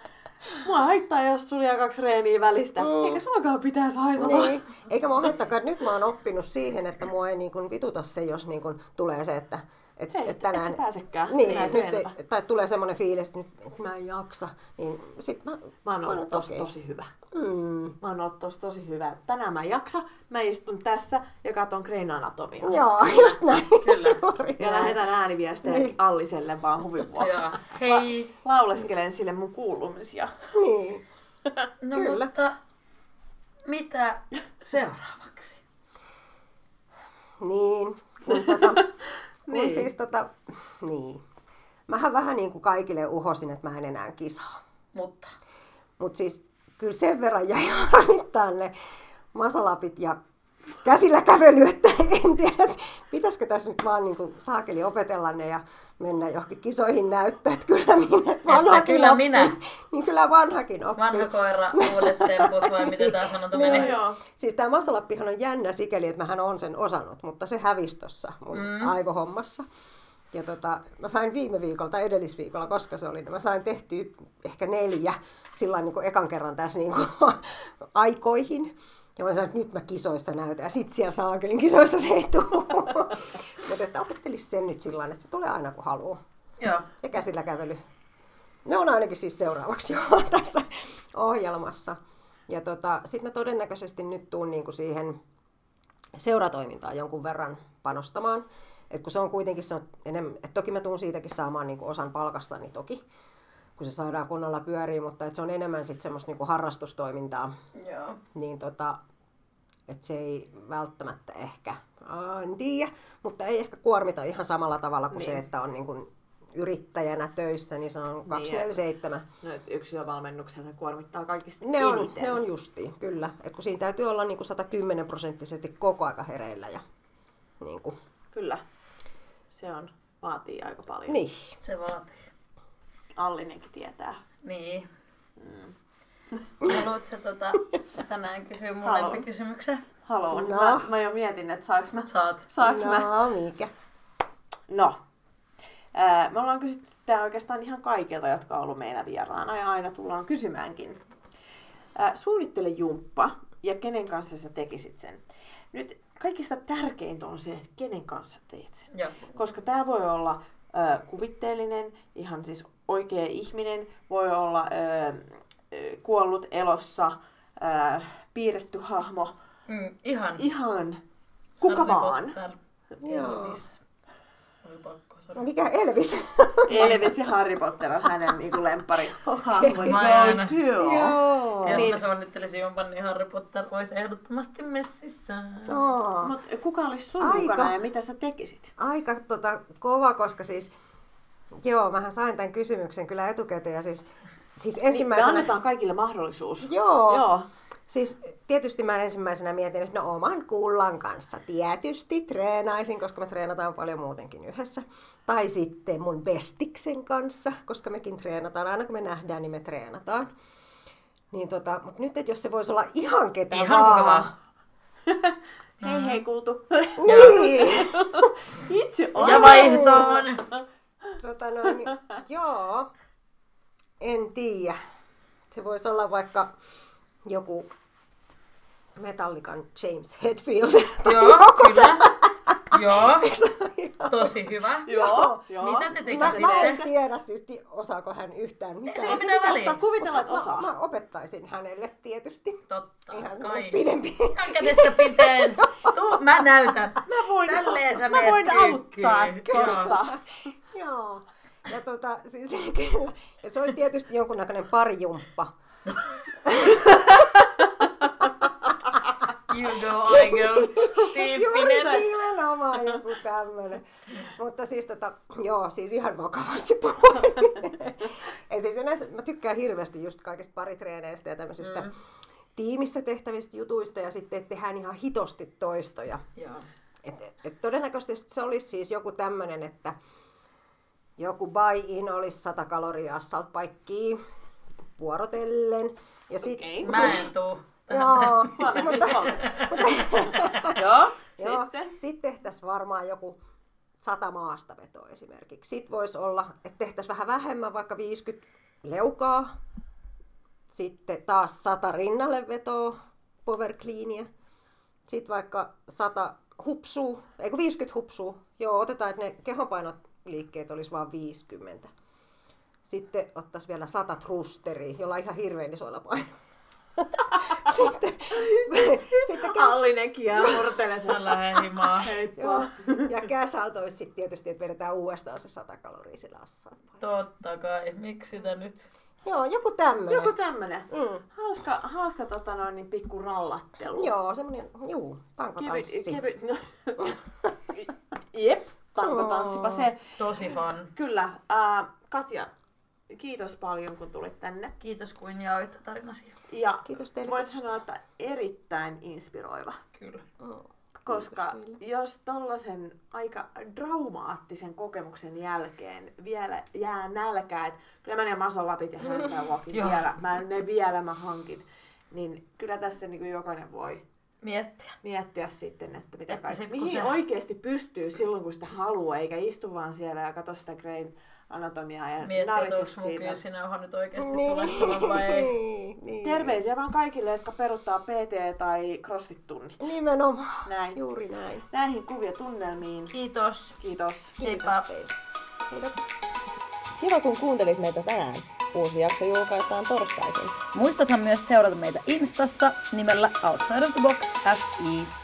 mua haittaa, jos sulla jää kaksi reeniä välistä. Mm. Eikä suakaan pitäisi haitata. Niin, eikä mua haittakaan. Nyt mä oon oppinut siihen, että mua ei niin kuin vituta se, jos niin kuin tulee se, että et, Hei, et tänään... et sä pääsekään Niin, et nyt ei, tai tulee semmoinen fiilis, että, nyt, että mä en jaksa. Niin sit mä, Mä oon ollut tosi, okei. tosi hyvä. Mm. Mä oon ollut tosi, tosi hyvä. Tänään mä en jaksa. Mä istun tässä ja katon Green Anatomia. Joo, just näin. Kyllä. Ja lähetän ääniviestejä Niin. Alliselle vaan huvin vuoksi. Joo. Hei. Lauleskelen sille mun kuulumisia. Niin. No Kyllä. mutta mitä seuraavaksi? Niin, kun, tota, kun Niin. siis tota, niin. Mähän vähän niin kuin kaikille uhosin, että mä en enää kisaa. Mutta Mutta siis kyllä sen verran jäi harmittaa ne masalapit ja käsillä kävely, että en tiedä, että pitäisikö tässä nyt vaan niin kuin saakeli opetella ne ja mennä johonkin kisoihin näyttää, että kyllä minä vanhakin kyllä oppii. minä. Niin kyllä vanhakin oppii. vanha koira, uudet temput vai miten tämä sanonta Niin. meni? Joo. Siis tämä masalappihan on jännä sikäli, että mähän on sen osannut, mutta se hävisi tuossa mun mm. aivohommassa. Ja tota, mä sain viime viikolla tai edellisviikolla, koska se oli, niin mä sain tehtyä ehkä neljä sillä niin kuin ekan kerran tässä niin kuin, aikoihin. Ja mä sanoin, että nyt mä kisoissa näytän. Ja sit siellä saakelin kisoissa se ei tule. Mutta että opettelisi sen nyt sillä tavalla, että se tulee aina kun haluaa. Joo. Ja käsillä kävely. Ne on ainakin siis seuraavaksi jo tässä ohjelmassa. Ja tota, sitten mä todennäköisesti nyt tuun niinku siihen seuratoimintaan jonkun verran panostamaan. Et kun se on kuitenkin, se on enemmän, et toki mä tuun siitäkin saamaan niinku osan palkastani toki, kun se saadaan kunnolla pyöriin, mutta et se on enemmän sitten semmoista niinku harrastustoimintaa, Joo. niin tota, että se ei välttämättä ehkä, aa, en tiedä, mutta ei ehkä kuormita ihan samalla tavalla kuin niin. se, Niin. että on niin kuin yrittäjänä töissä, niin se on 247. No, että yksilövalmennukset kuormittaa kaikista Ne on, eniten. ne on justiin, kyllä. Et kun siinä täytyy olla niin kuin 110 prosenttisesti koko aika hereillä. Ja, niin, kuin, Kyllä. Se on, vaatii aika paljon. niin. Se vaatii. Allinenkin tietää. Niin. Haluatko tota, tänään kysyä mun Haluan. lempikysymyksen? Haluan. No. Mä, mä jo mietin, että saaks mä... Saat. Saaks mä? No, mikä? No. Ää, me ollaan kysytty tää oikeastaan ihan kaikilta, jotka on ollut meillä vieraana ja aina tullaan kysymäänkin. Ää, suunnittele jumppa ja kenen kanssa sä tekisit sen. Nyt kaikista tärkeintä on se, että kenen kanssa teet sen. Joo. Koska tämä voi olla ö, kuvitteellinen, ihan siis oikea ihminen, voi olla ö, ö, kuollut elossa, ö, piirretty hahmo, Mm, ihan. ihan kuka Harry vaan. Potter. Elvis. Oli pakko, sorry. No, mikä Elvis? Elvis ja Harry Potter on hänen niinku lemppari hahmoni Mä aina. Joo. Jos Niin. mä suunnittelisin jumpan, niin Harry Potter olisi ehdottomasti messissä. Oh. Mut kuka olisi sun Aika. mukana ja mitä sä tekisit? aika tota, kova, koska siis, joo, mähän sain tämän kysymyksen kyllä etukäteen ja siis siis Niin, me ensimmäisenä... annetaan kaikille mahdollisuus. Joo. Joo. Siis tietysti mä ensimmäisenä mietin, että no oman kullan kanssa tietysti treenaisin, koska me treenataan paljon muutenkin yhdessä. Tai sitten mun bestiksen kanssa, koska mekin treenataan. Aina kun me nähdään, niin me treenataan. Niin tota, mutta nyt, että jos se voisi olla ihan ketä Ihan vaan. kuka vaan. Hei hei kuultu. Niin. Itse Ja osaat. vaihtoon. Tota noin, niin, joo. En tiedä. Se voisi olla vaikka joku Metallican James Hetfield. Joo, joku kyllä. Joo, tosi hyvä. Joo, joo. Mitä te Mä, mä en tekisitte? tiedä siis, osaako hän yhtään mitään. sillä mitään väliä. Mutta kuvitella, että Mä, osaa. mä opettaisin hänelle tietysti. Totta Ihan kai. pidempi. Ihan kädestä piteen. Tuu, mä näytän. Mä voin, Tälleen sä mä voin kyykkyyn. auttaa Joo. Joo. Ja tota, siis kyllä. Ja se olisi tietysti jonkunnäköinen parijumppa. You go, I go. Juuri Tyyppinen. nimenomaan joku tämmöinen. Mutta siis tota, joo, siis ihan vakavasti puhuen. Ei siis yleensä, mä tykkään hirveästi just kaikista paritreeneistä ja tämmöisistä mm. tiimissä tehtävistä jutuista ja sitten tehdään ihan hitosti toistoja. Joo. Et, et, et todennäköisesti se olisi siis joku tämmöinen, että joku buy-in olisi 100 kaloria salt vuorotellen. Ja sit, Okei. Mä en tuu. Joo, mutta, Joo, sitten. sitten tehtäisiin varmaan joku sata maastavetoa esimerkiksi. Sitten voisi olla, että tehtäisiin vähän vähemmän, vaikka 50 leukaa. Sitten taas 100 rinnalle vetoa, power cleania. Sitten vaikka 100 hupsuu, ei kun 50 hupsuu. Joo, otetaan, että ne kehonpainot liikkeet olisi vain 50. Sitten ottaisiin vielä 100 trusteria, jolla on ihan hirveän isoilla painoilla. sitten, sitten cash, Allinen kiemurtelee sen. Mä lähden himaan. Joo. Ja cash out olisi sitten tietysti, että vedetään uudestaan se 100 kaloria sillä assaan. Totta kai. Miksi sitä nyt? Joo, joku tämmönen. Joku tämmönen. Mm. Hauska, hauska tota noin, niin pikku rallattelu. Joo, semmonen, juu, Kevyt, tankotanssi. kevyt, no, jep, tankotanssipa se. Tosi fun. Kyllä. Äh, Katja, kiitos paljon kun tulit tänne. Kiitos kun jaoit tarinasi. Ja Kiitos teille voit kutsusta. sanoa, että erittäin inspiroiva. Kyllä. Koska Kiitos jos tollasen aika traumaattisen kokemuksen jälkeen vielä jää nälkää, että kyllä mä ne masolapit ja Joo. vielä, mä ne vielä mä hankin, niin kyllä tässä niin kuin jokainen voi Miettiä. miettiä sitten, että mitä Että kaikki, sit kun mihin se- oikeasti pystyy silloin, kun sitä haluaa, eikä istu vaan siellä ja katso sitä grain anatomiaa ja mun siitä. kyysinauha nyt oikeasti Niin. tulettava vai ei. Niin, niin. Terveisiä vaan kaikille, jotka peruttaa PT- tai CrossFit-tunnit. Nimenomaan. Näin. Juuri näin. Näihin kuvia tunnelmiin. Kiitos. Kiitos. Heippa. teille. Kiitos. Kiva kun kuuntelit meitä tänään. Uusi jakso julkaistaan torstaisin. Muistathan myös seurata meitä Instassa nimellä Outside of the Box FI.